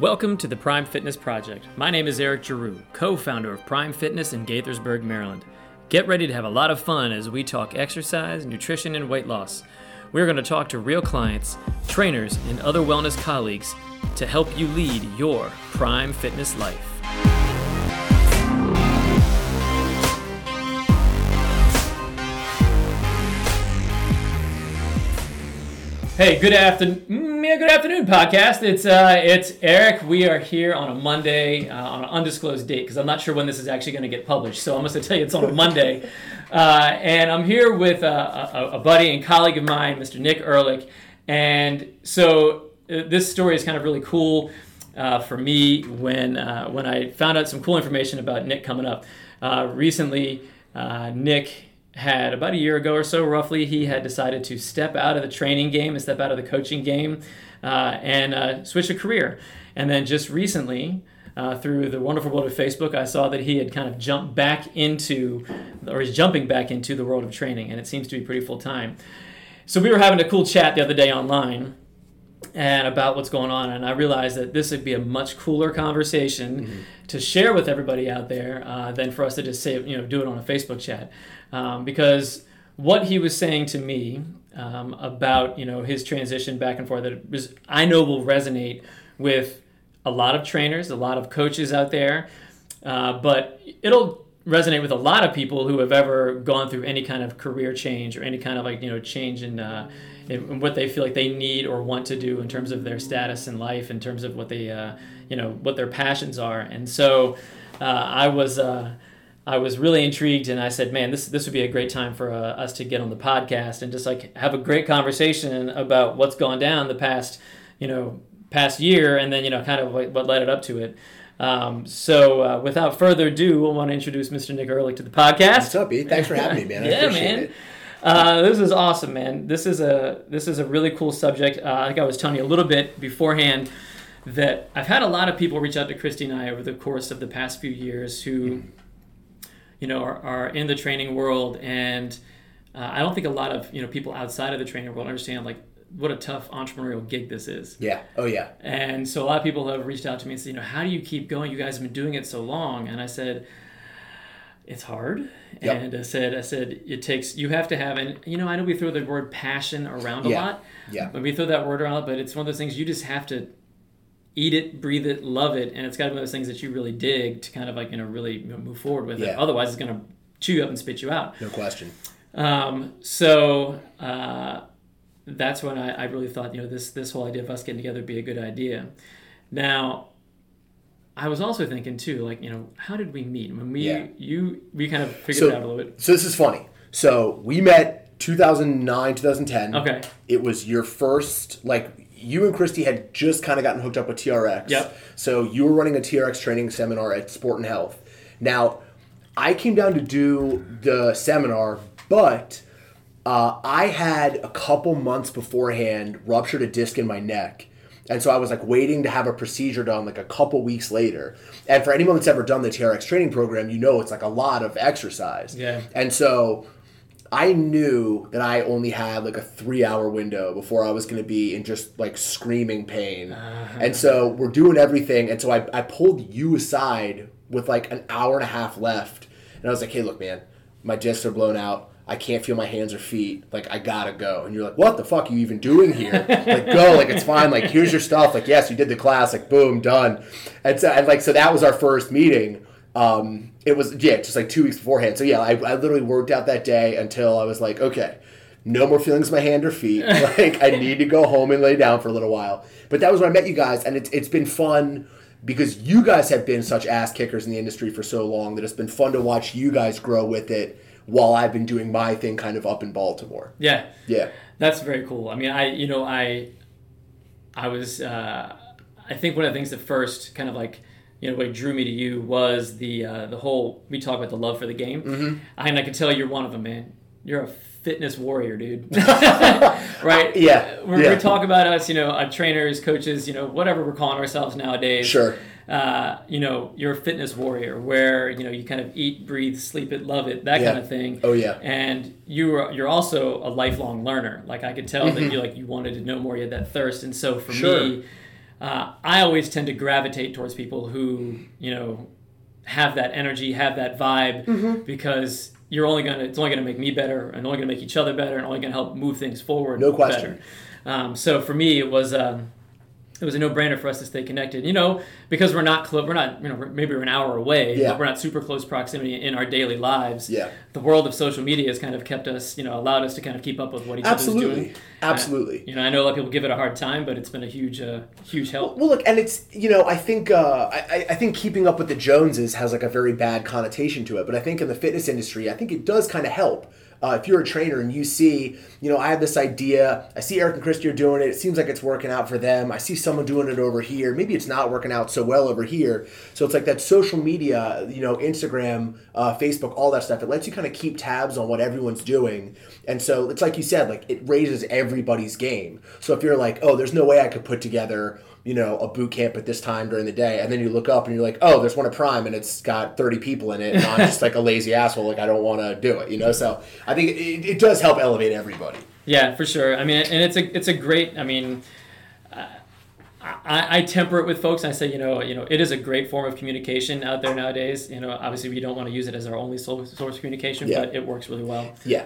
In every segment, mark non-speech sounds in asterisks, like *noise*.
Welcome to the Prime Fitness Project. My name is Eric Giroux, co founder of Prime Fitness in Gaithersburg, Maryland. Get ready to have a lot of fun as we talk exercise, nutrition, and weight loss. We're going to talk to real clients, trainers, and other wellness colleagues to help you lead your prime fitness life. Hey, good afternoon. Yeah, good afternoon, podcast. It's uh, it's Eric. We are here on a Monday uh, on an undisclosed date because I'm not sure when this is actually going to get published. So I'm going to tell you it's on a Monday, *laughs* uh, and I'm here with uh, a, a, buddy and colleague of mine, Mr. Nick Ehrlich. And so uh, this story is kind of really cool uh, for me when when I found out some cool information about Nick coming up recently. Nick had about a year ago or so, roughly, he had decided to step out of the training game and step out of the coaching game uh, and uh, switch a career. And then just recently, uh, through the wonderful world of Facebook, I saw that he had kind of jumped back into, or is jumping back into the world of training, and it seems to be pretty full time. So we were having a cool chat the other day online and about what's going on and i realized that this would be a much cooler conversation mm-hmm. to share with everybody out there uh, than for us to just say you know do it on a facebook chat um, because what he was saying to me um, about you know his transition back and forth that was, I know will resonate with a lot of trainers, a lot of coaches out there, uh, but it'll resonate with a lot of people who have ever gone through any kind of career change or any kind of like you know change in, uh, in what they feel like they need or want to do in terms of their status in life, in terms of what they uh, you know what their passions are, and so uh, I was uh, I was really intrigued, and I said, "Man, this this would be a great time for uh, us to get on the podcast and just like have a great conversation about what's gone down the past, you know, past year, and then you know, kind of like what led it up to it." Um, so, uh, without further ado, I want to introduce Mr. Nick Ehrlich to the podcast. What's up, E? Thanks for having me, man. I *laughs* yeah, man. Uh, this is awesome, man. This is a this is a really cool subject. Uh, I think I was telling you a little bit beforehand that I've had a lot of people reach out to Christy and I over the course of the past few years who. You know, are, are in the training world, and uh, I don't think a lot of you know people outside of the training world understand like what a tough entrepreneurial gig this is. Yeah. Oh yeah. And so a lot of people have reached out to me and said, you know, how do you keep going? You guys have been doing it so long, and I said. It's hard, yep. and I said, I said it takes. You have to have, and you know, I know we throw the word passion around a yeah. lot. Yeah. But we throw that word around, but it's one of those things you just have to eat it, breathe it, love it, and it's got to be one of those things that you really dig to kind of like you know really move forward with yeah. it. Otherwise, it's going to chew you up and spit you out. No question. Um, so uh, that's when I, I, really thought you know this this whole idea of us getting together would be a good idea. Now, I was also thinking too, like you know, how did we meet? When we yeah. you we kind of figured so, it out a little bit. So this is funny. So we met 2009, 2010. Okay. It was your first like you and Christy had just kind of gotten hooked up with TRX. Yep. So you were running a TRX training seminar at Sport and Health. Now, I came down to do the seminar, but uh, I had a couple months beforehand ruptured a disc in my neck. And so I was like waiting to have a procedure done like a couple weeks later. And for anyone that's ever done the TRX training program, you know it's like a lot of exercise. Yeah. And so I knew that I only had like a three hour window before I was going to be in just like screaming pain. Uh-huh. And so we're doing everything. And so I, I pulled you aside with like an hour and a half left. And I was like, hey, look, man, my discs are blown out. I can't feel my hands or feet. Like, I gotta go. And you're like, what the fuck are you even doing here? like, go. Like, it's fine. Like, here's your stuff. Like, yes, you did the class. Like, boom, done. And so, and like, so that was our first meeting. Um, it was yeah, just like two weeks beforehand. So yeah, I, I literally worked out that day until I was like, okay, no more feelings in my hand or feet. *laughs* like I need to go home and lay down for a little while. But that was when I met you guys, and it's it's been fun because you guys have been such ass kickers in the industry for so long that it's been fun to watch you guys grow with it while I've been doing my thing kind of up in Baltimore. Yeah. Yeah. That's very cool. I mean, I you know, I I was uh I think one of the things that first kind of like you know what drew me to you was the uh, the whole we talk about the love for the game mm-hmm. and i can tell you're one of them man you're a fitness warrior dude *laughs* right *laughs* yeah. When yeah. we talk about us you know uh, trainers coaches you know whatever we're calling ourselves nowadays sure uh, you know you're a fitness warrior where you know you kind of eat breathe sleep it love it that yeah. kind of thing oh yeah and you're you're also a lifelong learner like i could tell mm-hmm. that you like you wanted to know more you had that thirst and so for sure. me uh, I always tend to gravitate towards people who you know have that energy, have that vibe, Mm-hmm. because you're only gonna it's only gonna make me better, and only gonna make each other better, and only gonna help move things forward. No question. Um, so for me, it was. Um, it was a no-brainer for us to stay connected, you know, because we're not close. We're not, you know, we're- maybe we're an hour away, Yeah. but we're not super close proximity in our daily lives. Yeah. The world of social media has kind of kept us, you know, allowed us to kind of keep up with what each other's Absolutely, doing. absolutely. You know, I know a lot of people give it a hard time, but it's been a huge, uh, huge help. Well, look, and it's you know I think uh, I, I think keeping up with the Joneses has like a very bad connotation to it, but I think in the fitness industry, I think it does kind of help. Uh, if you're a trainer and you see, you know, I have this idea, I see Eric and Christy are doing it. It seems like it's working out for them. I see someone doing it over here. Maybe it's not working out so well over here. So it's like that social media, you know, Instagram, uh, Facebook, all that stuff. It lets you kind of keep tabs on what everyone's doing. And so it's like you said, like it raises everybody's game. So if you're like, oh, there's no way I could put together you know, a boot camp at this time during the day, and then you look up and you're like, oh, there's one at Prime and it's got 30 people in it, and I'm just like a lazy asshole, like I don't want to do it, you know. So I think it, it does help elevate everybody. Yeah, for sure. I mean, and it's a it's a great. I mean, uh, I, I temper it with folks. And I say, you know, you know, it is a great form of communication out there nowadays. You know, obviously we don't want to use it as our only source source of communication, Yeah. but it works really well. Yeah.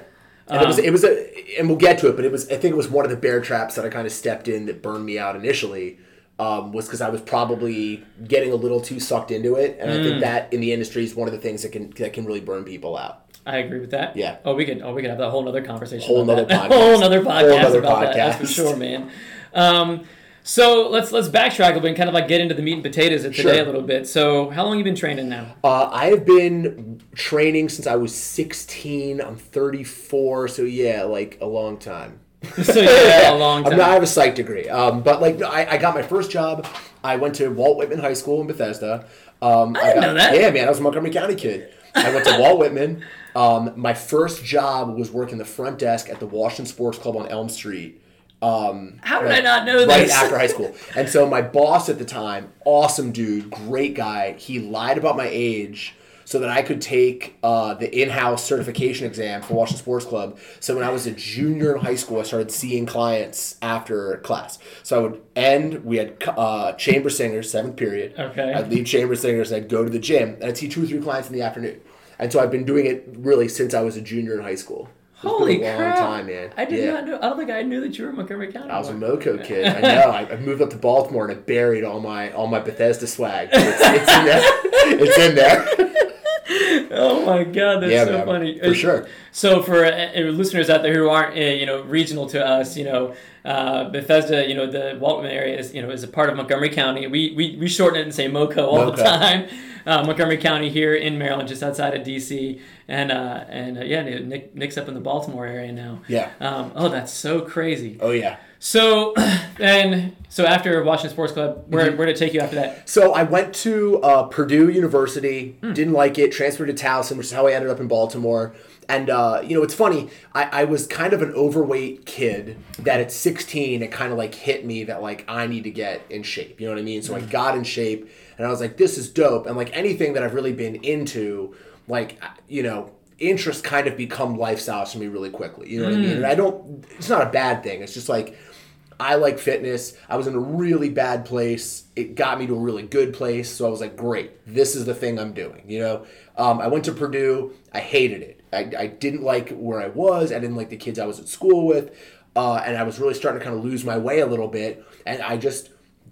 And it was Um, it was a and we'll get to it, but it was I think it was one of the bear traps that I kind of stepped in that burned me out initially. Um, was because I was probably getting a little too sucked into it, and I Mm. think that in the industry is one of the things that can that can really burn people out. I agree with that. Yeah. Oh, we could. Oh, we could have that whole other conversation. Whole that. *laughs* podcast. whole other podcast nother about that. That's for sure, man. Um, so let's let's backtrack a little bit and kind of like get into the meat and potatoes of today Sure. a little bit. So how long you been training now? Uh, I have been training since I was 16. I'm 34, so yeah, like a long time. *laughs* so yeah, a *laughs* long I'm time. not, I have a psych degree, um, but like I, I got my first job. I went to Walt Whitman High School in Bethesda. Um, I didn't got- know that. Yeah, man, I was a Montgomery County kid. I went to Walt Whitman. Um, my first job was working the front desk at the Washington Sports Club on Elm Street. Um, How did right- I not know right this? Right after high school. And so my boss at the time, awesome dude, great guy. He lied about my age so that I could take uh, the in-house certification exam for Washington Sports Club. So when I was a junior in high school, I started seeing clients after class. So I would end. We had uh, chamber singers, seventh period. Okay. I'd leave chamber singers. And I'd go to the gym and I'd see two or three clients in the afternoon. And so I've been doing it really since I was a junior in high school. It's been Holy a long crap! time, man. I did Yeah. not know. I don't think I knew that you were in Montgomery County. I was a. Moco kid. I know. I, I moved up to Baltimore and I buried all my all my Bethesda swag. It's, it's in there. *laughs* It's in there. *laughs* Oh my god, that's Yeah, so man, funny. for sure. So for uh, uh, listeners out there who aren't uh, you know regional to us, you know uh, Bethesda, you know the Waltman area is you know is a part of Montgomery County. We we, we shorten it and say MoCo all the time. Uh, Montgomery County here in Maryland, just outside of DC, and uh, and uh, yeah, Nick Nick's up in the Baltimore area now. Yeah. Um, oh, that's so crazy. Oh yeah. So *clears throat* then, so after Washington Sports Club, where Mm-hmm. where did it take you after that? So I went to uh, Purdue University, Hmm. didn't like it, transferred to Towson, which is how I ended up in Baltimore. And uh, you know, it's funny. I, I was kind of an overweight kid that at 16 it kind of like hit me that like I need to get in shape. You know what I mean? So I Hmm. got in shape, and I was like, this is dope. And like anything that I've really been into, like you know. Interests kind of become lifestyles for me really quickly. You know what I Hmm. mean? And I don't. It's not a bad thing. It's just like I like fitness. I was in a really bad place. It got me to a really good place. So I was like, great, this is the thing I'm doing. You know, um, I went to Purdue. I hated it. I, I didn't like where I was. I didn't like the kids I was at school with. Uh, and I was really starting to kind of lose my way a little bit. And I just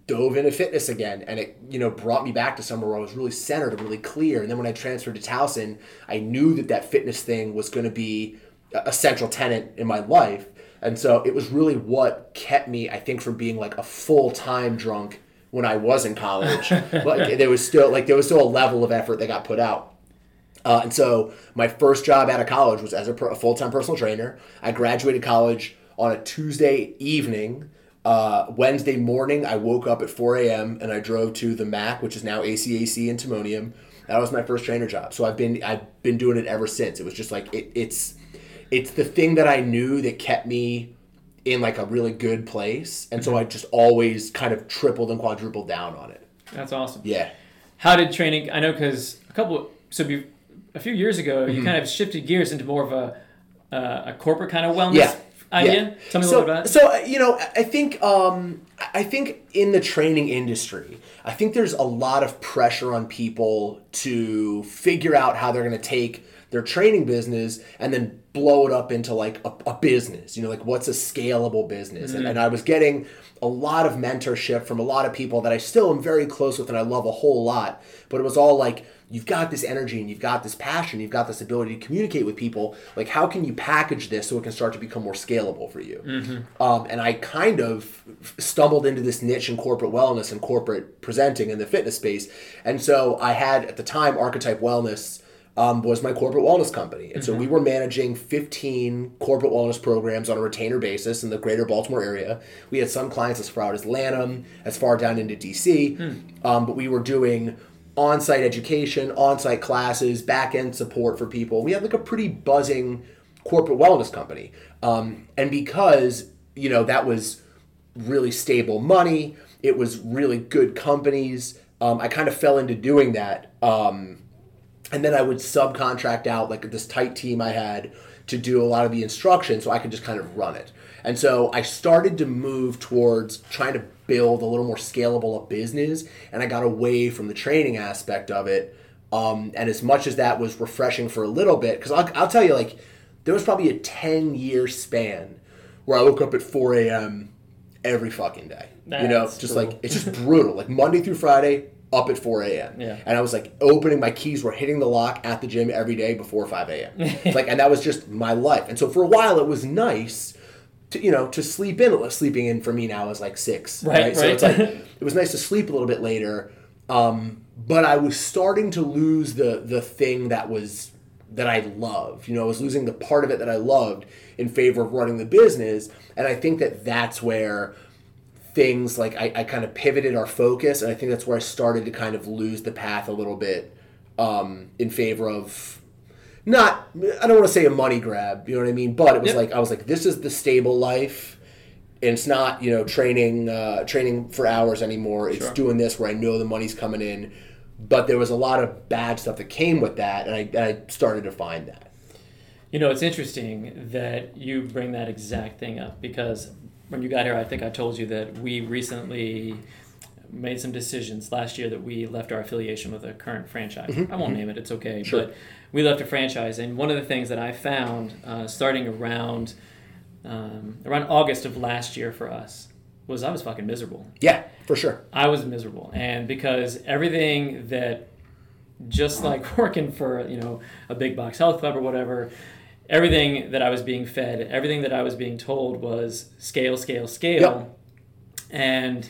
dove into fitness again. And it, you know, brought me back to somewhere where I was really centered and really clear. And then when I transferred to Towson, I knew that that fitness thing was going to be a central tenant in my life. And so it was really what kept me, I think, from being like a full time drunk when I was in college. *laughs* but there was still like there was still a level of effort that got put out. Uh, and so my first job out of college was as a, per- a full time personal trainer. I graduated college on a Tuesday evening. Uh, Wednesday morning, I woke up at 4 a.m. and I drove to the MAC, which is now ACAC in Timonium. That was my first trainer job. So I've been I've been doing it ever since. It was just like it, it's it's the thing that I knew that kept me in like a really good place, and so I just always kind of tripled and quadrupled down on it. That's awesome. Yeah. How did training? I know because a couple, so be, a few years ago, Mm-hmm. you kind of shifted gears into more of a uh, a corporate kind of wellness Yeah. Idea? Tell me a so, little about it. So uh, you know, I- think um, I think in the training industry, I think there's a lot of pressure on people to figure out how they're going to take their training business and then blow it up into like a, a business. You know, like what's a scalable business? And, and I was getting a lot of mentorship from a lot of people that I still am very close with and I love a whole lot. But it was all like, you've got this energy and you've got this passion, you've got this ability to communicate with people. Like, how can you package this so it can start to become more scalable for you? Um, and I kind of stumbled into this niche in corporate wellness and corporate presenting in the fitness space. And so I had at the time Archetype Wellness. Um, was my corporate wellness company. And so we were managing 15 corporate wellness programs on a retainer basis in the greater Baltimore area. We had some clients as far out as Lanham, as far down into DC, um, but we were doing on site education, on site classes, back end support for people. We had like a pretty buzzing corporate wellness company. Um, and because, you know, that was really stable money, it was really good companies. Um, I kind of fell into doing that. Um, and then I would subcontract out like this tight team I had to do a lot of the instruction so I could just kind of run it. And so I started to move towards trying to build a little more scalable a business and I got away from the training aspect of it. Um, and as much as that was refreshing for a little bit, because I'll, I'll tell you, like, there was probably a 10 year span where I woke up at 4 a.m. every fucking day. you know, just brutal. like, it's just brutal. Like Monday through Friday, up at 4 a.m. Yeah. And I was like opening my keys were hitting the lock at the gym every day before 5 a.m. *laughs* like, and that was just my life. And so for a while, it was nice to, you know, to sleep in. Sleeping in for me now is like six. Right, So right. it's like, *laughs* it was nice to sleep a little bit later. Um, but I was starting to lose the, the thing that was, that I love. You know, I was losing the part of it that I loved in favor of running the business. And I think that that's where things like I, I kind of pivoted our focus and i think that's where i started to kind of lose the path a little bit um, in favor of not i don't want to say a money grab you know what i mean? But it was Yep. like i was like this is the stable life. And it's not you know training uh, training for hours anymore. It's Sure. doing this where i know the money's coming in. But there was a lot of bad stuff that came with that and i, and I started to find that. You know, it's interesting that you bring that exact thing up because when you got here, I think I told you that we recently made some decisions last year that we left our affiliation with a current franchise. I won't name it, it's okay. Mm-hmm. Sure. But we left a franchise, and one of the things that I found uh, starting around um, around August of last year for us was I was fucking miserable. yeah for sure I was miserable, and because everything that, just like *laughs* working for you know a big box health club or whatever, everything that I was being fed, everything that I was being told was scale, scale, scale, Yep. and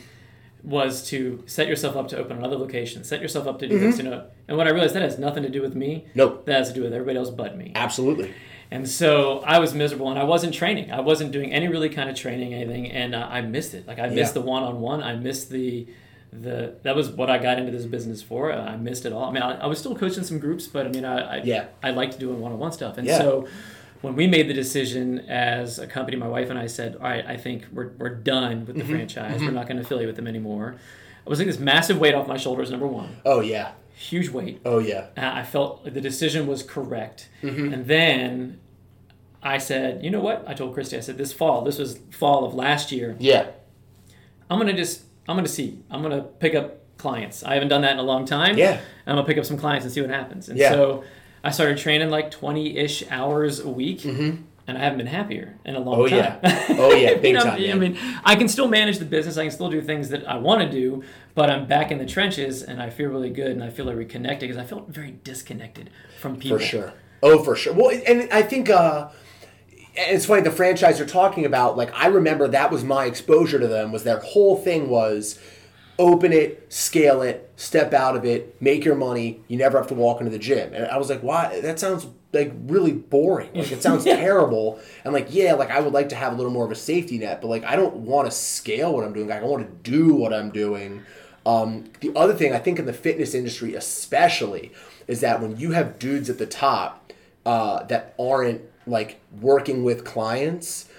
was to set yourself up to open another location, set yourself up to do Mm-hmm. this, you know. And what I realized that has nothing to do with me. Nope. That has to do with everybody else but me. absolutely And so I was miserable, and I wasn't training. I wasn't doing any really kind of training, anything, and uh, I missed it. Like I missed Yeah. the one-on-one. I missed the, the that was what I got into this business for. Uh, I missed it all. I mean, I, I was still coaching some groups, but I mean, I I, Yeah. I liked doing one-on-one stuff. And Yeah. so when we made the decision as a company, my wife and I said, "All right, I think we're we're done with the Mm-hmm. franchise. We're not going to affiliate with them anymore." I was like this massive weight off my shoulders. Number one, oh yeah huge weight. oh yeah Uh, I felt the decision was correct. Mm-hmm. And then I said, you know what? I told Christy, I said, this fall, this was fall of last year, yeah I'm going to just, I'm going to see. I'm going to pick up clients. I haven't done that in a long time. Yeah. I'm going to pick up some clients and see what happens. And Yeah. so I started training like 20 ish hours a week. And I haven't been happier in a long Oh, time. yeah. Oh, yeah. *laughs* Big You know, time, I mean, I can still manage the business. I can still do things that I want to do, but I'm back in the trenches and I feel really good and I feel like reconnected because I felt very disconnected from people. For sure. Oh, for sure. Well, and I think uh, it's funny the franchise you're talking about. Like I remember that was my exposure to them. Was their whole thing was open it, scale it, step out of it, make your money. You never have to walk into the gym. And I was like, why? That sounds like really boring. Like it sounds *laughs* terrible. And like, yeah, like I would like to have a little more of a safety net, but like I don't want to scale what I'm doing. Like, I want to do what I'm doing. Um, the other thing I think in the fitness industry, especially, is that when you have dudes at the top uh, that aren't like working with clients,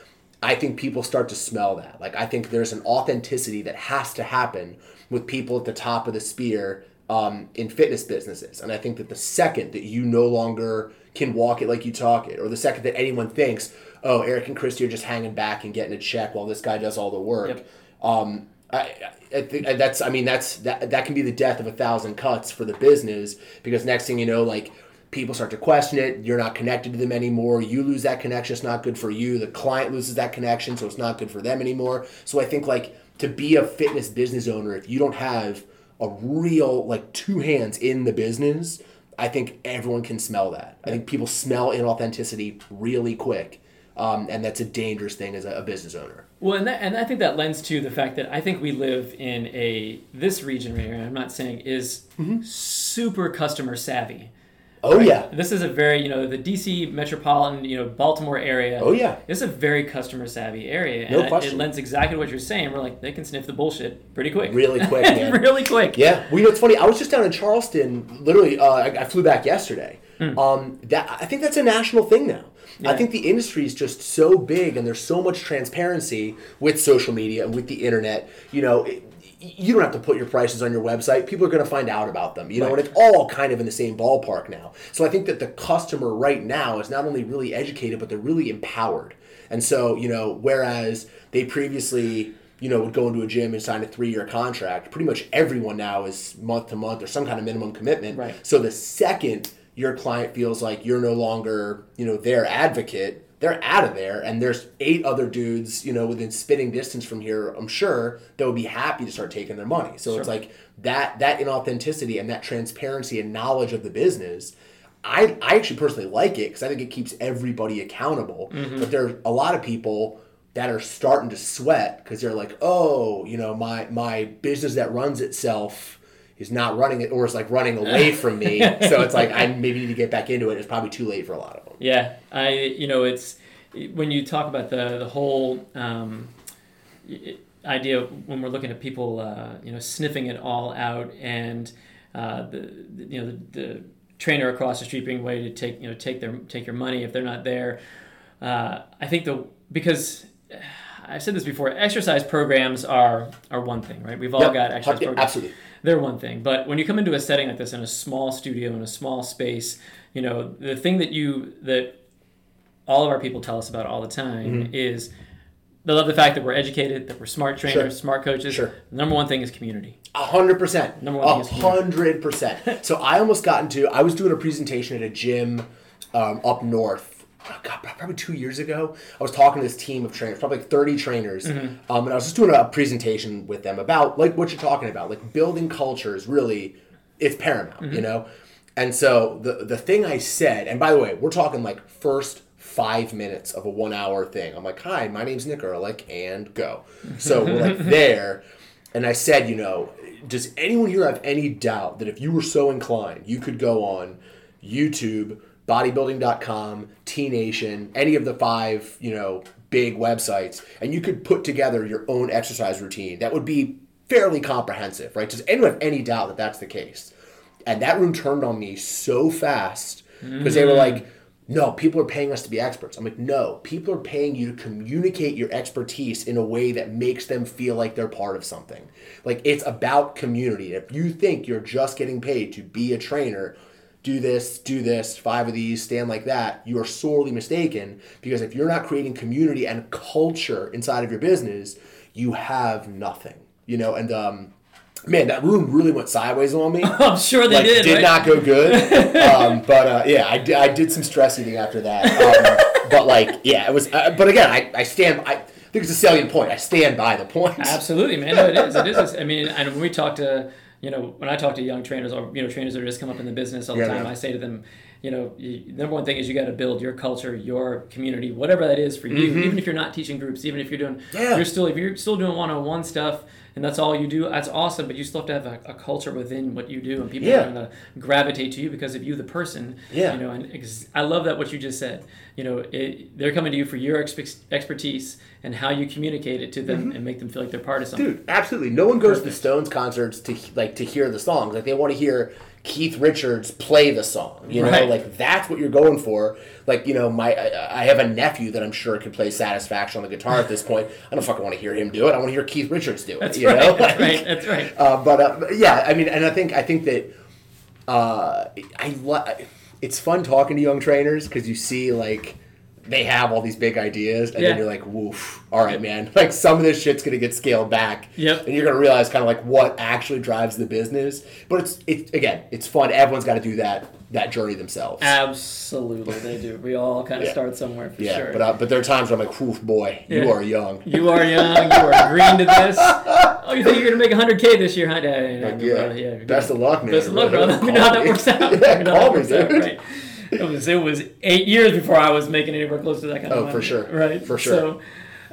I think people start to smell that. Like I think there's an authenticity that has to happen with people at the top of the spear um, in fitness businesses, and I think that the second that you no longer can walk it like you talk it, or the second that anyone thinks, oh, Eric and Christy are just hanging back and getting a check while this guy does all the work. Yep. Um, I, I think that's I mean that's that that can be the death of a thousand cuts for the business because next thing you know like people start to question it you're not connected to them anymore you lose that connection it's not good for you the client loses that connection so it's not good for them anymore so I think like to be a fitness business owner if you don't have a real like two hands in the business I think everyone can smell that I think people smell inauthenticity really quick um, and that's a dangerous thing as a, a business owner Well, and that, and I think that lends to the fact that I think we live in a this region right here. I'm not saying is super customer savvy. Oh yeah This is a very you know the DC metropolitan you know Baltimore area. oh yeah It's a very customer savvy area, No and it- question. it lends exactly what you're saying. We're like they can sniff the bullshit pretty quick, Really *laughs* quick, man. really quick. Yeah, well, you know, it's funny. I was just down in Charleston. Literally, uh, I, I flew back yesterday. Um, that I think that's a national thing now. I think the industry is just so big, and there's so much transparency with social media and with the internet. You know, it, you don't have to put your prices on your website. People are going to find out about them. You know, Right. and it's all kind of in the same ballpark now. So I think that the customer right now is not only really educated, but they're really empowered. And so, you know, whereas they previously you know, would go into a gym and sign a three-year contract. Pretty much everyone now is month to month or some kind of minimum commitment. Right. So the second your client feels like you're no longer, you know, their advocate, they're out of there. And there's eight other dudes, you know, within spitting distance from here. I'm sure that would be happy to start taking their money. So it's like that that inauthenticity and that transparency and knowledge of the business. I, I actually personally like it because I think it keeps everybody accountable. Mm-hmm. But there are a lot of people that are starting to sweat because they're like, oh, you know, my my business that runs itself is not running it or is like running away *laughs* from me. so it's like I maybe need to get back into it. It's probably too late for a lot of them. Yeah, I you know it's when you talk about the the whole um, idea when we're looking at people uh, you know sniffing it all out and uh, the, you know the, the trainer across the street being ready to take you know take their take your money if they're not there. Uh, I think the because *sighs* I've said this before, exercise programs are are one thing, right? We've all Yep. got exercise programs absolutely. they're one thing. But when you come into a setting like this in a small studio in a small space, you know the thing that you that all of our people tell us about all the time Mm-hmm. is they love the fact that we're educated, that we're smart trainers, Sure. smart coaches. Sure. The number one thing is community. A hundred percent. Number one A thing is community. hundred percent. *laughs* So I almost got into. I was doing a presentation at a gym um, up north. oh, God, probably two years ago. I was talking to this team of trainers, probably like thirty trainers, Mm-hmm. um, and I was just doing a presentation with them about like what you're talking about, like building cultures. really it's paramount, Mm-hmm. you know. And so the the thing I said, and by the way, we're talking like first five minutes of a one hour thing. I'm like, hi, my name's Nick Ehrlich, and go. So we're like *laughs* there, and I said, you know, does anyone here have any doubt that if you were so inclined, you could go on YouTube, bodybuilding.com, T Nation, any of the five, you know, big websites, and you could put together your own exercise routine that would be fairly comprehensive, right? Does anyone have any doubt that that's the case? And that room turned on me so fast because they were like, no, people are paying us to be experts. I'm like, no, people are paying you to communicate your expertise in a way that makes them feel like they're part of something. Like it's about community. If you think you're just getting paid to be a trainer, do this, do this, five of these, stand like that, you are sorely mistaken because if you're not creating community and culture inside of your business, you have nothing. You know, and um man, that room really went sideways on me *laughs* I'm sure they like, did. did right? not go good. *laughs* um, but uh, yeah, I did, I did some stress eating after that. Um, *laughs* but like, yeah, it was. Uh, but again, I, I stand. I think it's a salient point. I stand by the point. Absolutely, man. No, it is. It is. I mean, and when we talk to, you know, when I talk to young trainers or you know trainers that are just come up in the business all the Yeah, time, yeah. I say to them, you know, you, number one thing is you got to build your culture, your community, whatever that is for you. Even if you're not teaching groups, even if you're doing, Mm-hmm. Yeah. you're still if you're still doing one-on-one stuff. And that's all you do. That's awesome, but you still have to have a, a culture within what you do, and people Yeah. are going to gravitate to you because of you, the person. Yeah. You know, and ex- I love that what you just said. You know, it, they're coming to you for your expe- expertise and how you communicate it to them mm-hmm. and make them feel like they're part of something. Dude, absolutely. No one goes to the Stones concerts to like to hear the songs. Like they want to hear Keith Richards play the song. You know, Right. like that's what you're going for. Like you know, my I, I have a nephew that I'm sure could play Satisfaction on the guitar at this point. I don't fucking want to hear him do it. I want to hear Keith Richards do it. That's you right. know, That's Like, right. That's right. Uh, but uh, yeah, I mean, and I think I think that uh, I li- it's fun talking to young trainers because you see like they have all these big ideas, and Yeah. then you're like, woof, all right, man. *laughs* Like some of this shit's gonna get scaled back. Yep. And you're gonna realize kind of like what actually drives the business. But it's it's again, it's fun. Everyone's got to do that that journey themselves. Absolutely, they do. We all kind of Yeah. start somewhere for yeah. sure. But uh, but there are times where I'm like, woof, boy, you are young. you are young. You are green to this. *laughs* Oh, you think you're gonna make 100k this year, huh? Yeah, yeah, yeah. Best of luck, man. Best of luck, bro. Let *laughs* me know how that works out. Yeah, me know how call me, out, dude. right. It was it was eight years before I was making anywhere close to that kind of Oh, money. for sure. Right. For sure. So,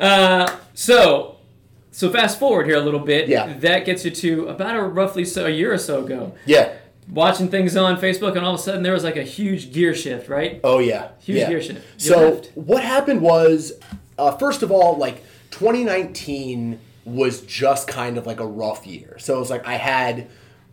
uh, so, so fast forward here a little bit. Yeah. That gets you to about a roughly so a year or so ago. Yeah. Watching things on Facebook, and all of a sudden there was like a huge gear shift, right? Oh yeah. Huge yeah. gear shift. You So left. what happened was, uh, first of all, like 2019 was just kind of like a rough year. So it was like I had,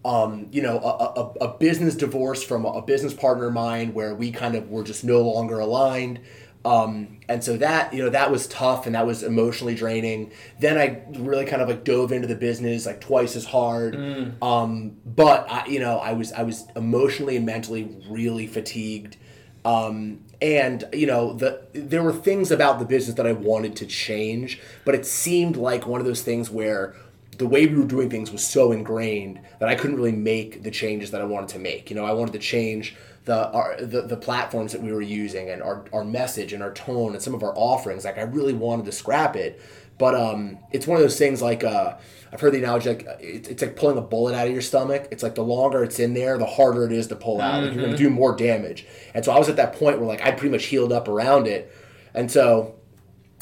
um, you know, a, a, a business divorce from a business partner of mine where we kind of were just no longer aligned. Um, and so that you know that was tough and that was emotionally draining. Then I really kind of like dove into the business like twice as hard. Um, but I, you know I was I was emotionally and mentally really fatigued. Um, and you know the there were things about the business that I wanted to change, but it seemed like one of those things where the way we were doing things was so ingrained that I couldn't really make the changes that I wanted to make. You know, I wanted to change the our, the, the platforms that we were using and our, our message and our tone and some of our offerings. Like I really wanted to scrap it, but um, it's one of those things like uh, I've heard the analogy like it's, it's like pulling a bullet out of your stomach. It's like the longer it's in there, the harder it is to pull out. Like you're gonna do more damage. And so I was at that point where like I'd pretty much healed up around it, and so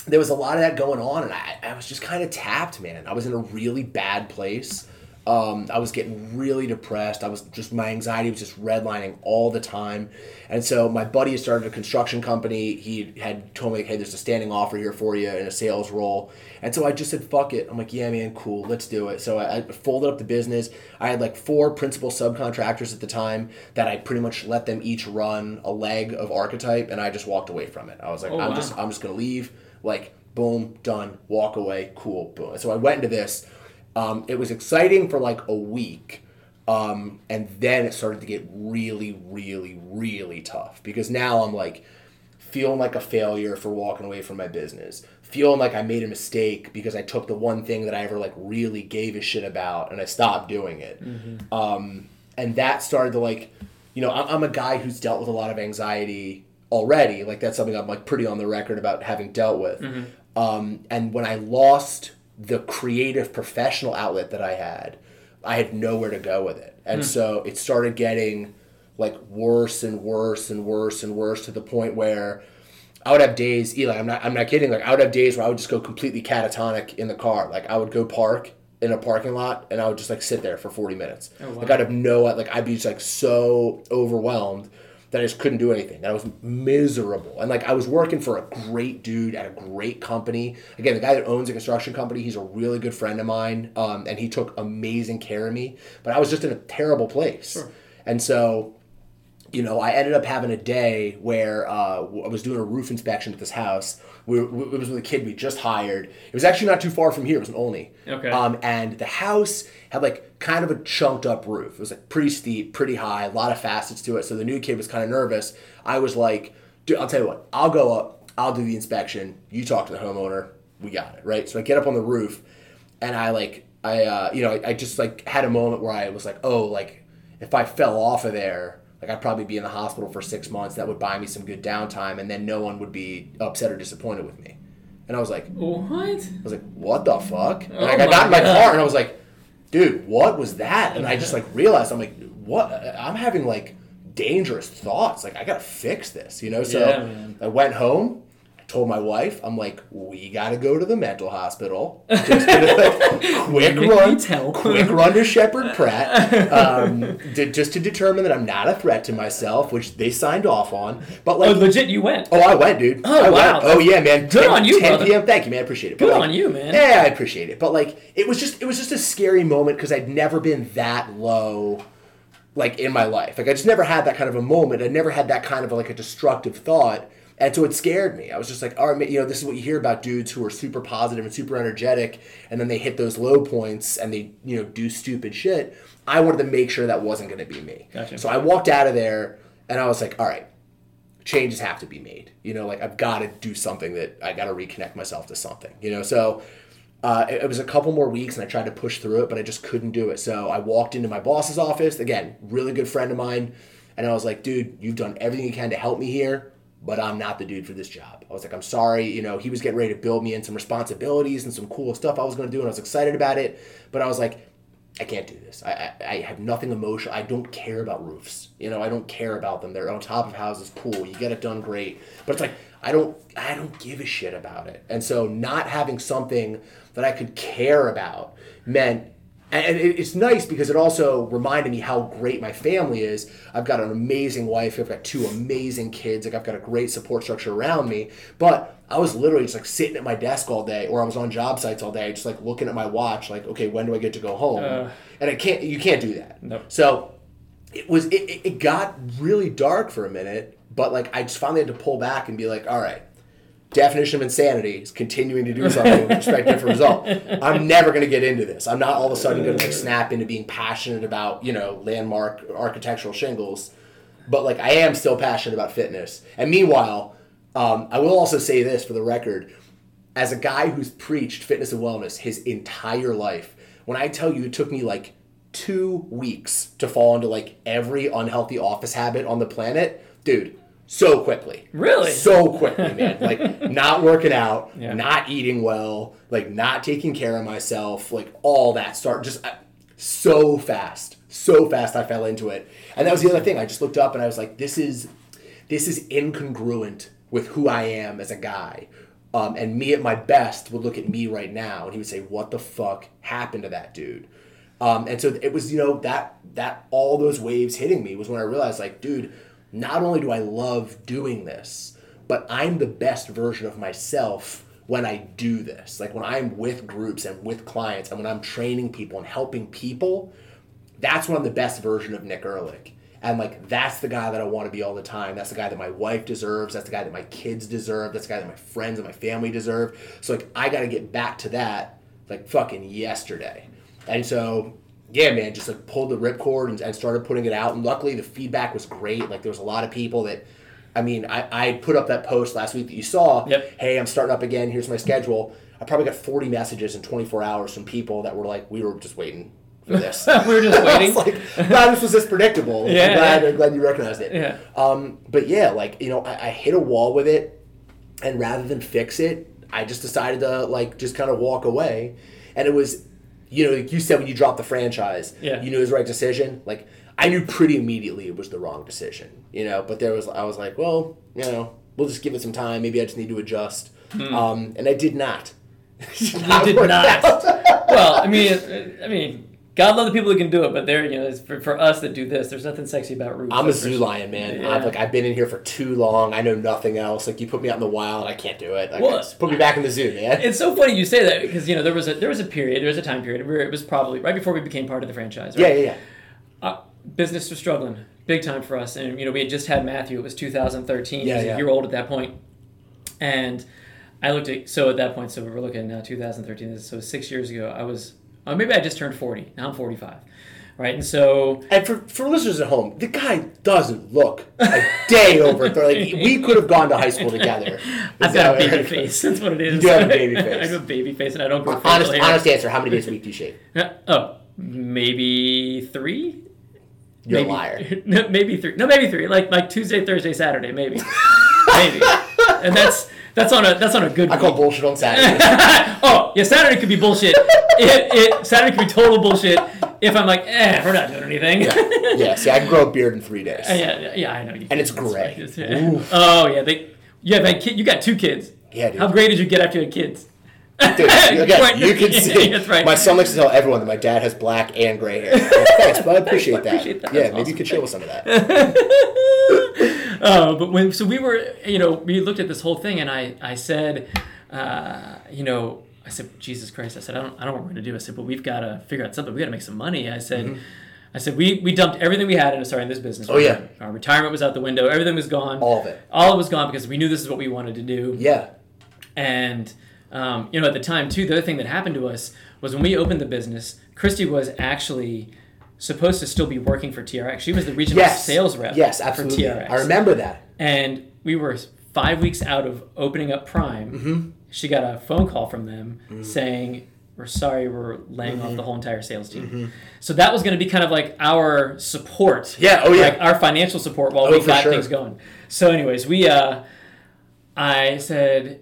there was a lot of that going on, and I, I was just kind of tapped, man. I was in a really bad place. Um, I was getting really depressed. I was just my anxiety was just redlining all the time, and so my buddy had started a construction company. He had told me, "Hey, there's a standing offer here for you in a sales role," and so I just said, "Fuck it." I'm like, "Yeah, man, cool, let's do it." So I, I folded up the business. I had like four principal subcontractors at the time that I pretty much let them each run a leg of archetype, and I just walked away from it. I was like, Oh, "I'm wow. just I'm just gonna leave." Like, boom, done, walk away, cool, boom. So I went into this. Um, it was exciting for like a week. Um, and then it started to get really, really, really tough because now I'm like feeling like a failure for walking away from my business, feeling like I made a mistake because I took the one thing that I ever like really gave a shit about and I stopped doing it. Um, and that started to like, you know, I'm, I'm a guy who's dealt with a lot of anxiety already. Like that's something I'm like pretty on the record about having dealt with. Um, and when I lost the creative professional outlet that I had, I had nowhere to go with it. And so it started getting like worse and worse and worse and worse to the point where I would have days, Eli, I'm not I'm not kidding, like I would have days where I would just go completely catatonic in the car. Like I would go park in a parking lot and I would just like sit there for 40 minutes. Oh, wow. Like I'd have no like I'd be just like so overwhelmed that I just couldn't do anything. That I was miserable. And like I was working for a great dude at a great company. Again, the guy that owns a construction company, he's a really good friend of mine. Um, and he took amazing care of me. But I was just in a terrible place. And so you know, I ended up having a day where uh, I was doing a roof inspection at this house. We were, it was with a kid we just hired. It was actually not too far from here. It was in Olney. Okay. Um, and the house had like kind of a chunked up roof. It was like pretty steep, pretty high, a lot of facets to it. So the new kid was kind of nervous. I was like, dude, I'll tell you what, I'll go up, I'll do the inspection. You talk to the homeowner. We got it, right? So I get up on the roof and I like, I, uh, you know, I, I just like had a moment where I was like, oh, like if I fell off of there, like I'd probably be in the hospital for six months. That would buy me some good downtime, and then no one would be upset or disappointed with me. And I was like, What? I was like, what the fuck? And Oh like, I got in my God. car and I was like, dude, what was that? And I just like realized I'm like, what? I'm having like dangerous thoughts. Like I gotta fix this, you know? So Yeah. I went home. Told my wife, I'm like, we gotta go to the mental hospital. Just like, *laughs* quick run, quick run to Sheppard Pratt, *laughs* um, to, just to determine that I'm not a threat to myself, which they signed off on. But Oh, like, legit, you went. Oh, I went, dude. Oh, I wow. Went. Oh, yeah, man. Good 10, on you, 10 brother. p.m. Thank you, man. I appreciate it. But, Good like, on you, man. Yeah, I appreciate it. But like, it was just, it was just a scary moment because I'd never been that low, like in my life. Like I just never had that kind of a moment. I never had that kind of like a destructive thought. And so it scared me. I was just like, all right, you know, this is what you hear about dudes who are super positive and super energetic, and then they hit those low points and they, you know, do stupid shit. I wanted to make sure that wasn't going to be me. Gotcha. So I walked out of there and I was like, all right, changes have to be made. You know, like I've got to do something that I got to reconnect myself to something. You know, so uh, it, it was a couple more weeks, and I tried to push through it, but I just couldn't do it. So I walked into my boss's office again, really good friend of mine, and I was like, "Dude, you've done everything you can to help me here." But I'm not the dude for this job. I was like, I'm sorry. You know, he was getting ready to build me in some responsibilities and some cool stuff I was going to do, and I was excited about it. But I was like, I can't do this. I, I, I have nothing emotional. I don't care about roofs. You know, I don't care about them. They're on top of houses, cool. You get it done, great. But it's like I don't I don't give a shit about it. And so not having something that I could care about meant and it's nice because it also reminded me how great my family is. I've got an amazing wife. I've got two amazing kids. Like I've got a great support structure around me. But I was literally just like sitting at my desk all day, or I was on job sites all day, just like looking at my watch, like, okay, when do I get to go home? Uh, and I can't. You can't do that. No. So it was. It, it got really dark for a minute, but like I just finally had to pull back and be like, all right definition of insanity is continuing to do something with respect different result. I'm never going to get into this. I'm not all of a sudden going to like snap into being passionate about you know landmark architectural shingles, but like I am still passionate about fitness. And meanwhile, um, I will also say this for the record, as a guy who's preached fitness and wellness his entire life, when I tell you it took me like two weeks to fall into like every unhealthy office habit on the planet, dude so quickly. Really? So quickly, man. like *laughs* not working out, yeah. not eating well, like not taking care of myself, like all that start just uh, so fast. So fast I fell into it. And that was the other thing. I just looked up and I was like this is this is incongruent with who I am as a guy. Um, and me at my best would look at me right now and he would say, "What the fuck happened to that dude?" Um, and so it was, you know, that that all those waves hitting me was when I realized, like, dude, not only do I love doing this, but I'm the best version of myself when I do this. Like when I'm with groups and with clients and when I'm training people and helping people, that's when I'm the best version of Nick Ehrlich. And like that's the guy that I want to be all the time. That's the guy that my wife deserves. That's the guy that my kids deserve. That's the guy that my friends and my family deserve. So like I got to get back to that like fucking yesterday. And so yeah, man, just like pulled the ripcord and, and started putting it out. And luckily, the feedback was great. Like there was a lot of people that, I mean, I, I put up that post last week that you saw. Yep. Hey, I'm starting up again. Here's my schedule. I probably got 40 messages in 24 hours from people that were like, we were just waiting for this. *laughs* we were just *laughs* waiting. like, glad this was this predictable. *laughs* Yeah, I'm glad, yeah. I'm glad you recognized it. Yeah. Um, but yeah, like, you know, I, I hit a wall with it. And rather than fix it, I just decided to like just kind of walk away. And it was you know, like you said when you dropped the franchise, yeah. you knew it was the right decision. Like I knew pretty immediately it was the wrong decision, you know. But there was, I was like, well, you know, we'll just give it some time. Maybe I just need to adjust. Mm. Um, and I did not. you did *laughs* not. well, I mean, I mean, God love the people who can do it, but there, you know, for, for us that do this, there's nothing sexy about roofs. I'm a zoo lion, man. Yeah. I'm like I've been in here for too long. I know nothing else. Like you put me out in the wild, I can't do it. Like, well, put me back in the zoo, man. It's so funny you say that because you know there was a there was a period, there was a time period where it was probably right before we became part of the franchise. Right? Yeah, yeah, yeah. Uh, business was struggling big time for us, and you know we had just had Matthew. It was 2013. Yeah, he was yeah. a year old at that point, and I looked at so at that point. So we were looking now 2013. So six years ago, I was. Oh, maybe I just turned 40. Now I'm 45 right? And so, and for, for listeners at home, the guy doesn't look a day over thirty. Like we could have gone to high school together. *laughs* I've got a baby face. That's what it is. You do have a baby face. *laughs* I have a baby face, and I don't grow honest, honest answer. How many days a week do you shave? *laughs* Uh, oh, maybe three. You're maybe, a liar. No, maybe three. No, maybe three. Like like Tuesday, Thursday, Saturday, maybe. maybe. And that's that's on a that's on a good. I week. call bullshit on Saturday. *laughs* oh yeah, Saturday could be bullshit. it, it Saturday could be total bullshit if I'm like, eh, we're not doing anything. yeah. yeah, see, I can grow a beard in three days. Uh, yeah, yeah, I know. You and it's gray. Yeah. Oh yeah, they. You have a kid. You got two kids. Yeah, dude. How great did you get after you had kids? Dude, *laughs* again, you can *laughs* see. That's right. My son likes to tell everyone that my dad has black and gray hair. *laughs* Thanks, but I appreciate, that. appreciate that. Yeah, That's maybe awesome. you could chill with some of that. Oh, but when so we were, you know, we looked at this whole thing, and I, I said, uh, you know, I said, Jesus Christ, I said, I don't, I don't know what we're gonna do. I said, but we've got to figure out something. We got to make some money. I said. Mm-hmm. I said we, we dumped everything we had into starting this business. Oh, yeah. our retirement was out the window. Everything was gone. All of it. All of it was gone because we knew this is what we wanted to do. Yeah. And um, you know, at the time too, the other thing that happened to us was when we opened the business, Christy was actually supposed to still be working for TRX. She was the regional Yes. sales rep Yes, for absolutely. TRX. I remember that. And we were five weeks out of opening up Prime. Mm-hmm. She got a phone call from them saying, "We're sorry, we're laying Mm-hmm. off the whole entire sales team." So that was going to be kind of like our support. Yeah, oh, yeah. Like our financial support while Oh, we got sure. things going. So, anyways, we uh, I said,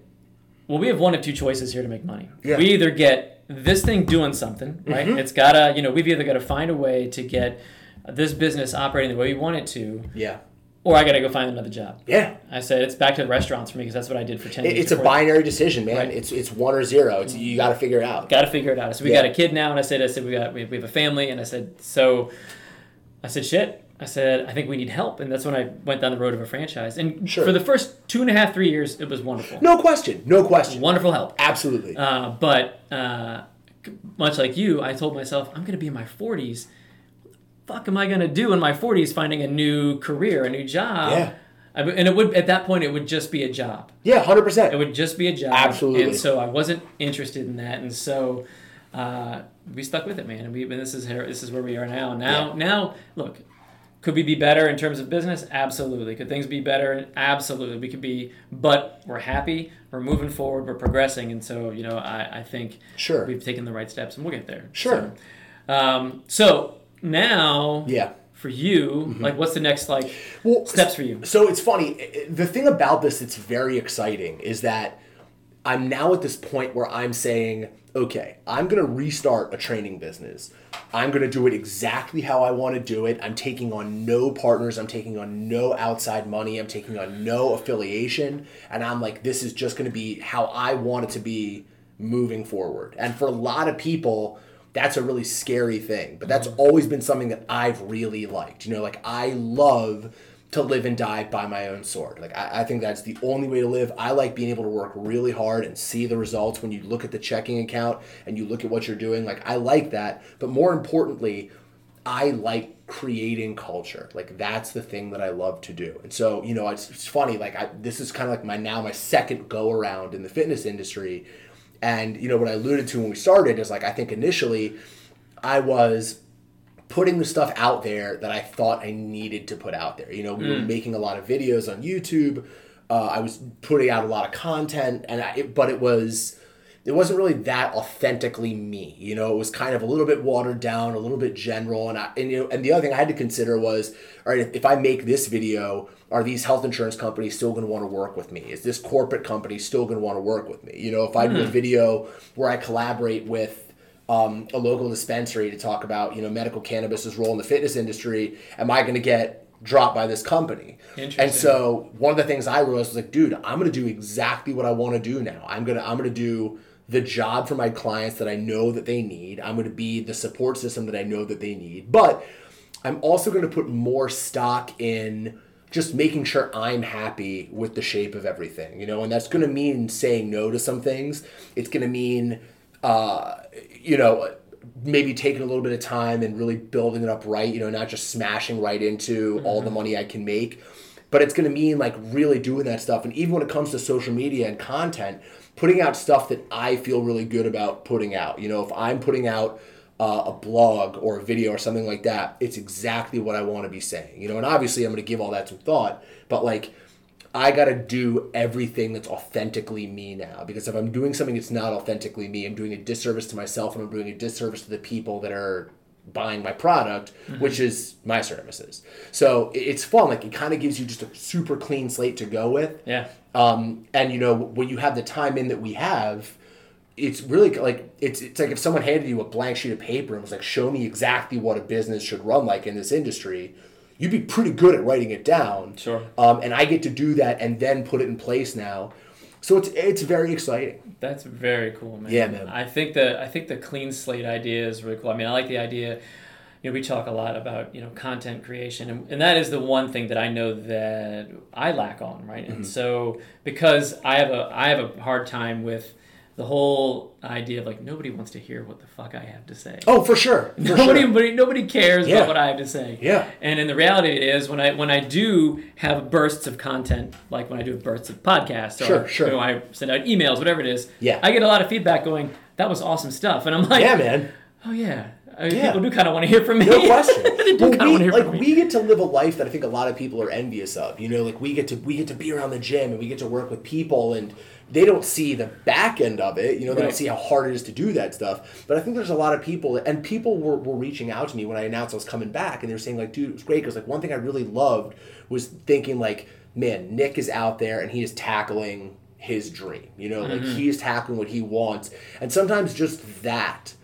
well, we have one of two choices here to make money. Yeah. We either get this thing doing something, right? Mm-hmm. It's gotta, you know, we've either got to find a way to get this business operating the way we want it to, Yeah. or I got to go find another job. Yeah. I said it's back to the restaurants for me because that's what I did for ten It- years. It's a before that. binary decision, man. Right. It's it's one or zero. It's you got to figure it out. Got to figure it out. So we Yeah. got a kid now, and I said, I said we got we, we have a family, and I said so. I said shit. I said I think we need help, and that's when I went down the road of a franchise. And Sure. for the first two and a half, three years, it was wonderful. No question. No question. Wonderful help. Absolutely. Uh, but uh, much like you, I told myself I'm going to be in my 40s. Fuck, am I going to do in my 40s finding a new career, a new job? Yeah. I, and it would at that point it would just be a job. yeah, hundred percent. It would just be a job. Absolutely. And so I wasn't interested in that, and so uh, we stuck with it, man. And we and this is here, this is where we are now. Now Yeah. now look. Could we be better in terms of business? Absolutely. Could things be better? Absolutely. We could be, but we're happy. We're moving forward. We're progressing, and so you know, I, I think Sure. we've taken the right steps, and we'll get there. Sure. So, um, so now, Yeah. for you, like, what's the next like Well, steps for you? So it's funny. The thing about this that's very exciting is that I'm now at this point where I'm saying, okay, I'm going to restart a training business. I'm going to do it exactly how I want to do it. I'm taking on no partners. I'm taking on no outside money. I'm taking on no affiliation. And I'm like, this is just going to be how I want it to be moving forward. And for a lot of people, that's a really scary thing. But that's mm-hmm. always been something that I've really liked. You know, like I love to live and die by my own sword. Like I, I think that's the only way to live. I like being able to work really hard and see the results when you look at the checking account and you look at what you're doing. Like I like that. But more importantly, I like creating culture. Like that's the thing that I love to do. And so, you know, it's, it's funny. Like I, this is kind of like my now my second go around in the fitness industry. And you know what I alluded to when we started is like I think initially I was putting the stuff out there that I thought I needed to put out there. You know, we were making a lot of videos on YouTube. Uh, I was putting out a lot of content, and I, it, but it was it wasn't really that authentically me. You know, it was kind of a little bit watered down, a little bit general, and I, and you know, and the other thing I had to consider was, all right, if, if I make this video, are these health insurance companies still going to want to work with me? Is this corporate company still going to want to work with me? You know, if I do a video where I collaborate with um, a local dispensary to talk about you know medical cannabis's role in the fitness industry, am I going to get dropped by this company? Interesting. And so one of the things I realized was like, dude, I'm going to do exactly what I want to do now. I'm gonna I'm gonna do the job for my clients that I know that they need. I'm going to be the support system that I know that they need, but I'm also going to put more stock in just making sure I'm happy with the shape of everything, you know, and that's going to mean saying no to some things. It's going to mean, uh, you know, maybe taking a little bit of time and really building it up right, you know, not just smashing right into all the money I can make. But it's going to mean like really doing that stuff. And even when it comes to social media and content, putting out stuff that I feel really good about putting out. You know, if I'm putting out uh, a blog or a video or something like that, it's exactly what I want to be saying. You know, and obviously I'm going to give all that some thought, but like I got to do everything that's authentically me now because if I'm doing something that's not authentically me, I'm doing a disservice to myself and I'm doing a disservice to the people that are buying my product, which is my services. So it's fun. Like it kind of gives you just a super clean slate to go with. Yeah. Um, and you know when you have the time in that we have, it's really like it's it's like if someone handed you a blank sheet of paper and was like, "Show me exactly what a business should run like in this industry," you'd be pretty good at writing it down. Sure. Um, and I get to do that and then put it in place now, so it's it's very exciting. That's very cool, man. Yeah, man. I think the I think the clean slate idea is really cool. I mean, I like the idea. You know, we talk a lot about you know content creation, and, and that is the one thing that I know that I lack on, right? Mm-hmm. And so because I have a I have a hard time with the whole idea of like nobody wants to hear what the fuck I have to say. Oh, for sure. For nobody, sure. nobody, nobody cares Yeah. about what I have to say. Yeah. And in the reality it is when I when I do have bursts of content, like when I do bursts of podcasts, or Sure, sure. you know, I send out emails, whatever it is. Yeah. I get a lot of feedback going, "That was awesome stuff," and I'm like, Yeah, man. Oh yeah. I mean, Yeah. People do kind of want to hear from me. No question. *laughs* Well, we, want to hear like me. we get to live a life that I think a lot of people are envious of. You know, like we get to we get to be around the gym and we get to work with people and they don't see the back end of it. You know, they Right. don't see how hard it is to do that stuff. But I think there's a lot of people and people were, were reaching out to me when I announced I was coming back and they were saying like, dude, it was great because like one thing I really loved was thinking like, man, Nick is out there and he is tackling his dream. You know, like Mm-hmm. he is tackling what he wants. And sometimes just that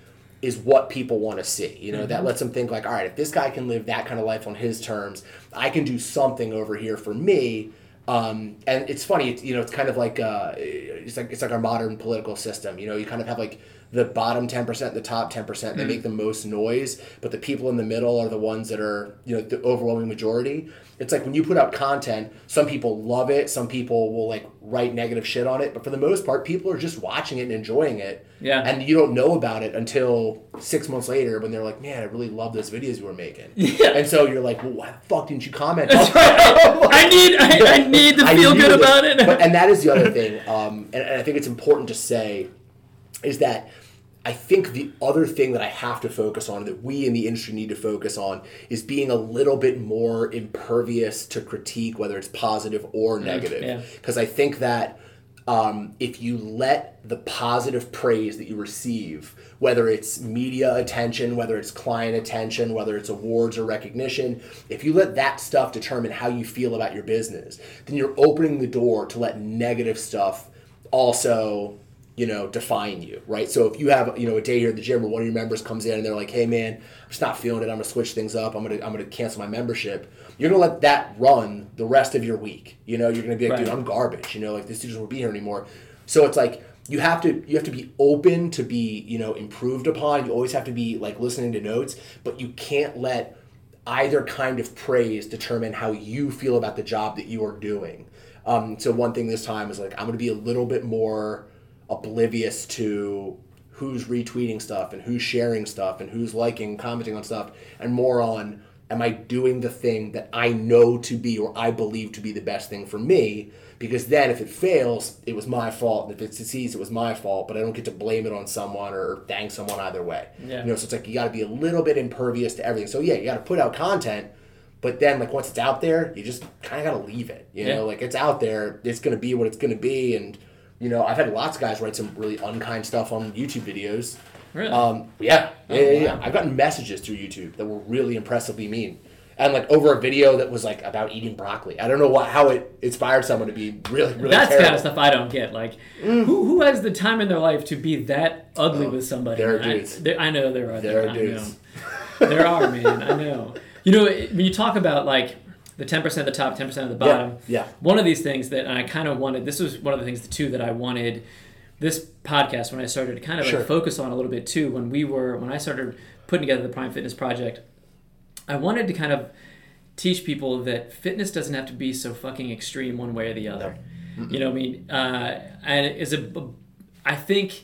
is what people want to see. You know, Mm-hmm. that lets them think like, all right, if this guy can live that kind of life on his terms, I can do something over here for me. Um, and it's funny, it's, you know, it's kind of like uh, it's like it's like our modern political system. You know, you kind of have like the bottom ten percent, the top ten percent. They make the most noise, but the people in the middle are the ones that are you know the overwhelming majority. It's like when you put out content, some people love it, some people will like write negative shit on it, but for the most part, people are just watching it and enjoying it. Yeah. And you don't know about it until six months later when they're like, "Man, I really love those videos you were making." *laughs* Yeah. And so you're like, "Well, why the fuck didn't you comment?" *laughs* on I need I, I need to feel good about it. But, and that is the other *laughs* thing, um, and, and I think it's important to say, is that I think the other thing that I have to focus on, that we in the industry need to focus on, is being a little bit more impervious to critique, whether it's positive or negative. Because I think that um, if you let the positive praise that you receive, whether it's media attention, whether it's client attention, whether it's awards or recognition, if you let that stuff determine how you feel about your business, then you're opening the door to let negative stuff also you know define you right? So if you have you know a day here at the gym where one of your members comes in and they're like hey man i'm just not feeling it. I'm gonna switch things up. I'm gonna i'm gonna cancel my membership. You're gonna let that run the rest of your week. You know you're gonna be like dude i'm garbage. You know like this dude doesn't want to be here anymore. So it's like you have to you have to be open to be you know improved upon. You always have to be like listening to notes but you can't let either kind of praise determine how you feel about the job that you are doing. Um, so one thing this time is like I'm going to be a little bit more oblivious to who's retweeting stuff and who's sharing stuff and who's liking, commenting on stuff, and more on am I doing the thing that I know to be or I believe to be the best thing for me? Because then if it fails, it was my fault, and if it succeeds, it was my fault. But I don't get to blame it on someone or thank someone either way. Yeah. You know, so it's like you got to be a little bit impervious to everything. So yeah, you got to put out content, but then like once it's out there, you just kind of got to leave it. You Yeah. know, like it's out there, it's gonna be what it's gonna be, and you know, I've had lots of guys write some really unkind stuff on YouTube videos. Really? Um, yeah, yeah, yeah, yeah. wow. I've gotten messages through YouTube that were really impressively mean. And like over a video that was like about eating broccoli. I don't know what, how it inspired someone to be really, really That's terrible. kind of stuff I don't get. Like, who, who has the time in their life to be that ugly with somebody? Oh, there are I- dudes. there- I, know there are. There are I dudes. there are, man. I know. You know, when you talk about like the ten percent of the top, ten percent of the bottom. yeah. One of these things that I kind of wanted. This was one of the things too that I wanted. This podcast when I started to kind of Sure. like focus on a little bit too. When we were when I started putting together the Prime Fitness Project, I wanted to kind of teach people that fitness doesn't have to be so fucking extreme one way or the other. You know, what I mean, uh, and is a, I think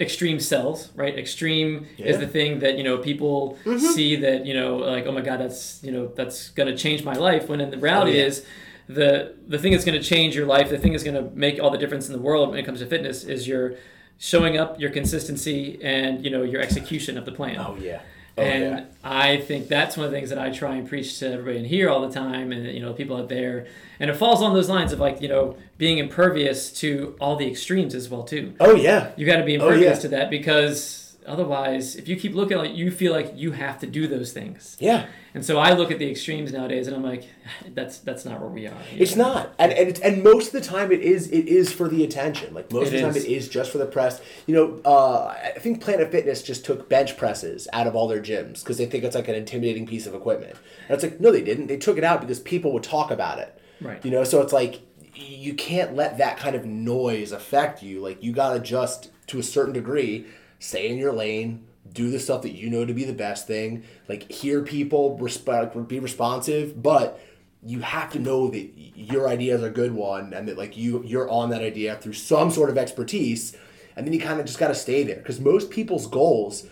extreme sells, right? Extreme is Yeah. Mm-hmm. the thing that you know people see that you know like oh my god that's you know that's gonna change my life. When in the reality Oh, yeah. is the the thing that's gonna change your life, the thing that's gonna make all the difference in the world when it comes to fitness is your showing up, your consistency, and you know your execution of the plan. Oh yeah. Oh and yeah. I think that's one of the things that I try and preach to everybody in here all the time, and you know people out there. And it falls on those lines of like you know being impervious to all the extremes as well too. Oh yeah. You got to be Oh, impervious yeah. to that because otherwise, if you keep looking like you feel like you have to do those things. Yeah. And so I look at the extremes nowadays, and I'm like, *sighs* that's that's not where we are. you It's know? not, and and, it's, and most of the time it is it is for the attention. Like most It of the time is. it is just for the press. You know, uh, I think Planet Fitness just took bench presses out of all their gyms because they think it's like an intimidating piece of equipment. And it's like no, they didn't. They took it out because people would talk about it. Right. You know, so it's like you can't let that kind of noise affect you. Like you gotta just to a certain degree stay in your lane. Do the stuff that you know to be the best thing. Like hear people, resp- be responsive, but you have to know that your idea is a good one and that like you you're on that idea through some sort of expertise and then you kind of just got to stay there because most people's goals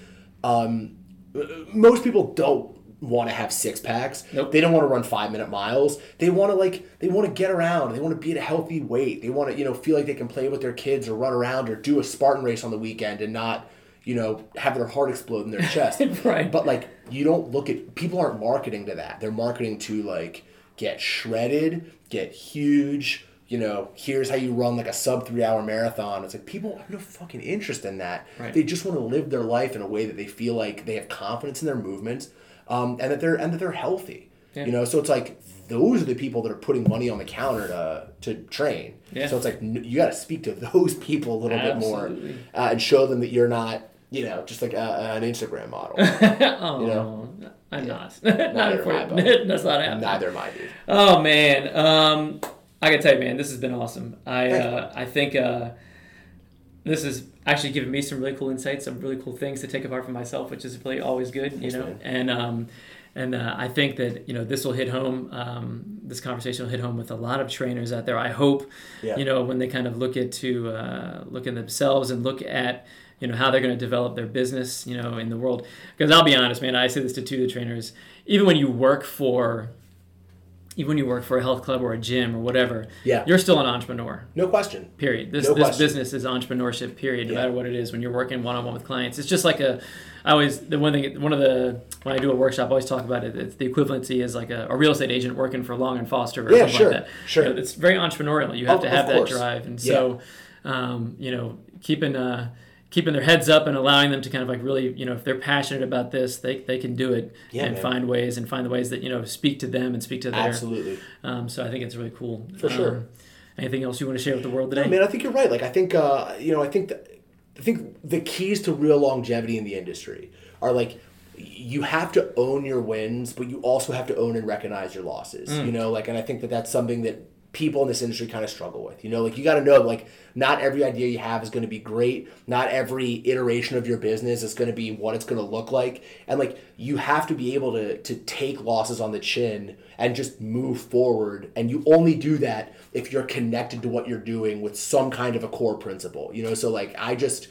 um, most people don't want to have six packs Nope. they don't want to run five minute miles they want to like they want to get around they want to be at a healthy weight they want to you know feel like they can play with their kids or run around or do a spartan race on the weekend and not you know, have their heart explode in their chest. *laughs* Right. But like you don't look at people aren't marketing to that. They're marketing to like get shredded, get huge. You know, here's how you run like a sub three hour marathon. It's like people have no fucking interest in that. Right. They just want to live their life in a way that they feel like they have confidence in their movements, um, and that they're and that they're healthy. Yeah. You know, so it's like those are the people that are putting money on the counter to to train. Yeah. So it's like you got to speak to *laughs* those people a little bit more uh, and show them that you're not, you know, just like a, an Instagram model. *laughs* oh, know? I'm not. *laughs* not Neither for am I. *laughs* That's not happening. Neither am I, dude. Oh man, um, I gotta tell you, man, this has been awesome. I uh, I think uh, this has actually given me some really cool insights, some really cool things to take apart for myself, which is really always good, you Thanks, know. man. And um, and uh, I think that you know this will hit home. Um, this conversation will hit home with a lot of trainers out there. I hope, Yeah. you know, when they kind of look at to uh, look at themselves and look at you know how they're going to develop their business, you know, in the world. Because I'll be honest, man, I say this to two of the trainers. Even when you work for even when you work for a health club or a gym or whatever, Yeah. you're still an entrepreneur. No question. Period. This No this question. business is entrepreneurship. Period. No Yeah. matter what it is, when you're working one on one with clients, it's just like a. I always the one thing one of the when I do a workshop, I always talk about it. It's the equivalency is like a, a real estate agent working for Long and Foster or Yeah, something sure, like that. sure. You know, it's very entrepreneurial. You have Of- to have that drive, and so um, you know keeping uh, keeping their heads up and allowing them to kind of like really you know if they're passionate about this, they, they can do it Yeah, and man. find ways and find the ways that you know speak to them and speak to their. Absolutely. Um, so I think it's really cool. For sure. Um, anything else you want to share with the world today? No, man, I think you're right. Like, I think, uh, you know, I think that, I think the keys to real longevity in the industry are like, you have to own your wins, but you also have to own and recognize your losses. Mm. You know, like, and I think that that's something that people in this industry kind of struggle with. You know, like you got to know, like, not every idea you have is going to be great. Not every iteration of your business is going to be what it's going to look like, and like you have to be able to to take losses on the chin and just move forward. And you only do that if you're connected to what you're doing with some kind of a core principle. You know, so like I just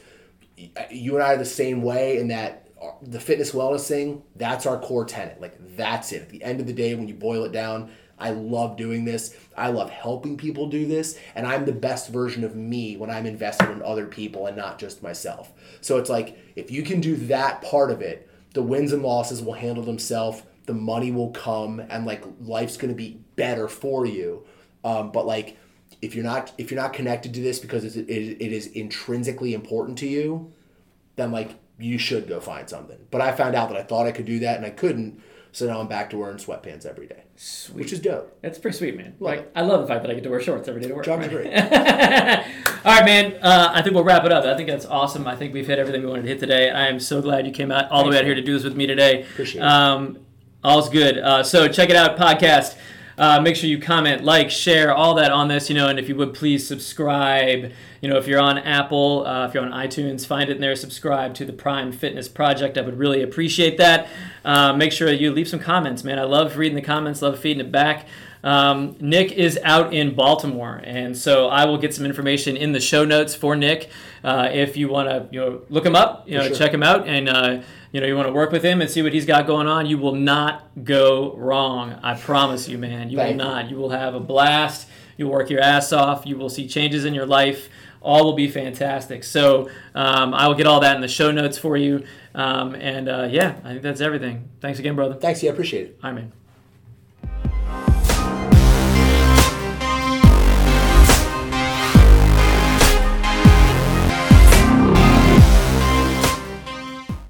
you and I are the same way in that the fitness wellness thing, that's our core tenet. Like that's it. At the end of the day, when you boil it down, I love doing this. I love helping people do this, and I'm the best version of me when I'm invested in other people and not just myself. So it's like if you can do that part of it, the wins and losses will handle themselves. The money will come, and like life's gonna be better for you. Um, but like if you're not if you're not connected to this because it is intrinsically important to you, then like you should go find something. But I found out that I thought I could do that and I couldn't. So now I'm back to wearing sweatpants every day, Sweet. which is dope. That's pretty sweet, man. Love like I love the fact that I get to wear shorts every day to work. Jobs right? great. *laughs* All right, man. Uh, I think we'll wrap it up. I think that's awesome. I think we've hit everything we wanted to hit today. I am so glad you came out all the way out here to do this with me today. Appreciate it. Um, all's good. Uh, so check it out, podcast. Uh, make sure you comment, like, share, all that on this, you know, and if you would please subscribe. You know, if you're on Apple, uh, if you're on iTunes, find it in there, subscribe to the Prime Fitness Project. I would really appreciate that. Uh, make sure you leave some comments, man. I love reading the comments, love feeding it back. Um, Nick is out in Baltimore, and so I will get some information in the show notes for Nick. Uh, if you want to, you know, look him up, you know, sure. check him out, and uh, you know, you want to work with him and see what he's got going on. You will not go wrong. I promise you, man. You Thank will not. You will have a blast. You'll work your ass off. You will see changes in your life. All will be fantastic. So um, I will get all that in the show notes for you. Um, and uh, yeah, I think that's everything. Thanks again, brother. Thanks, yeah, appreciate it. All right, man.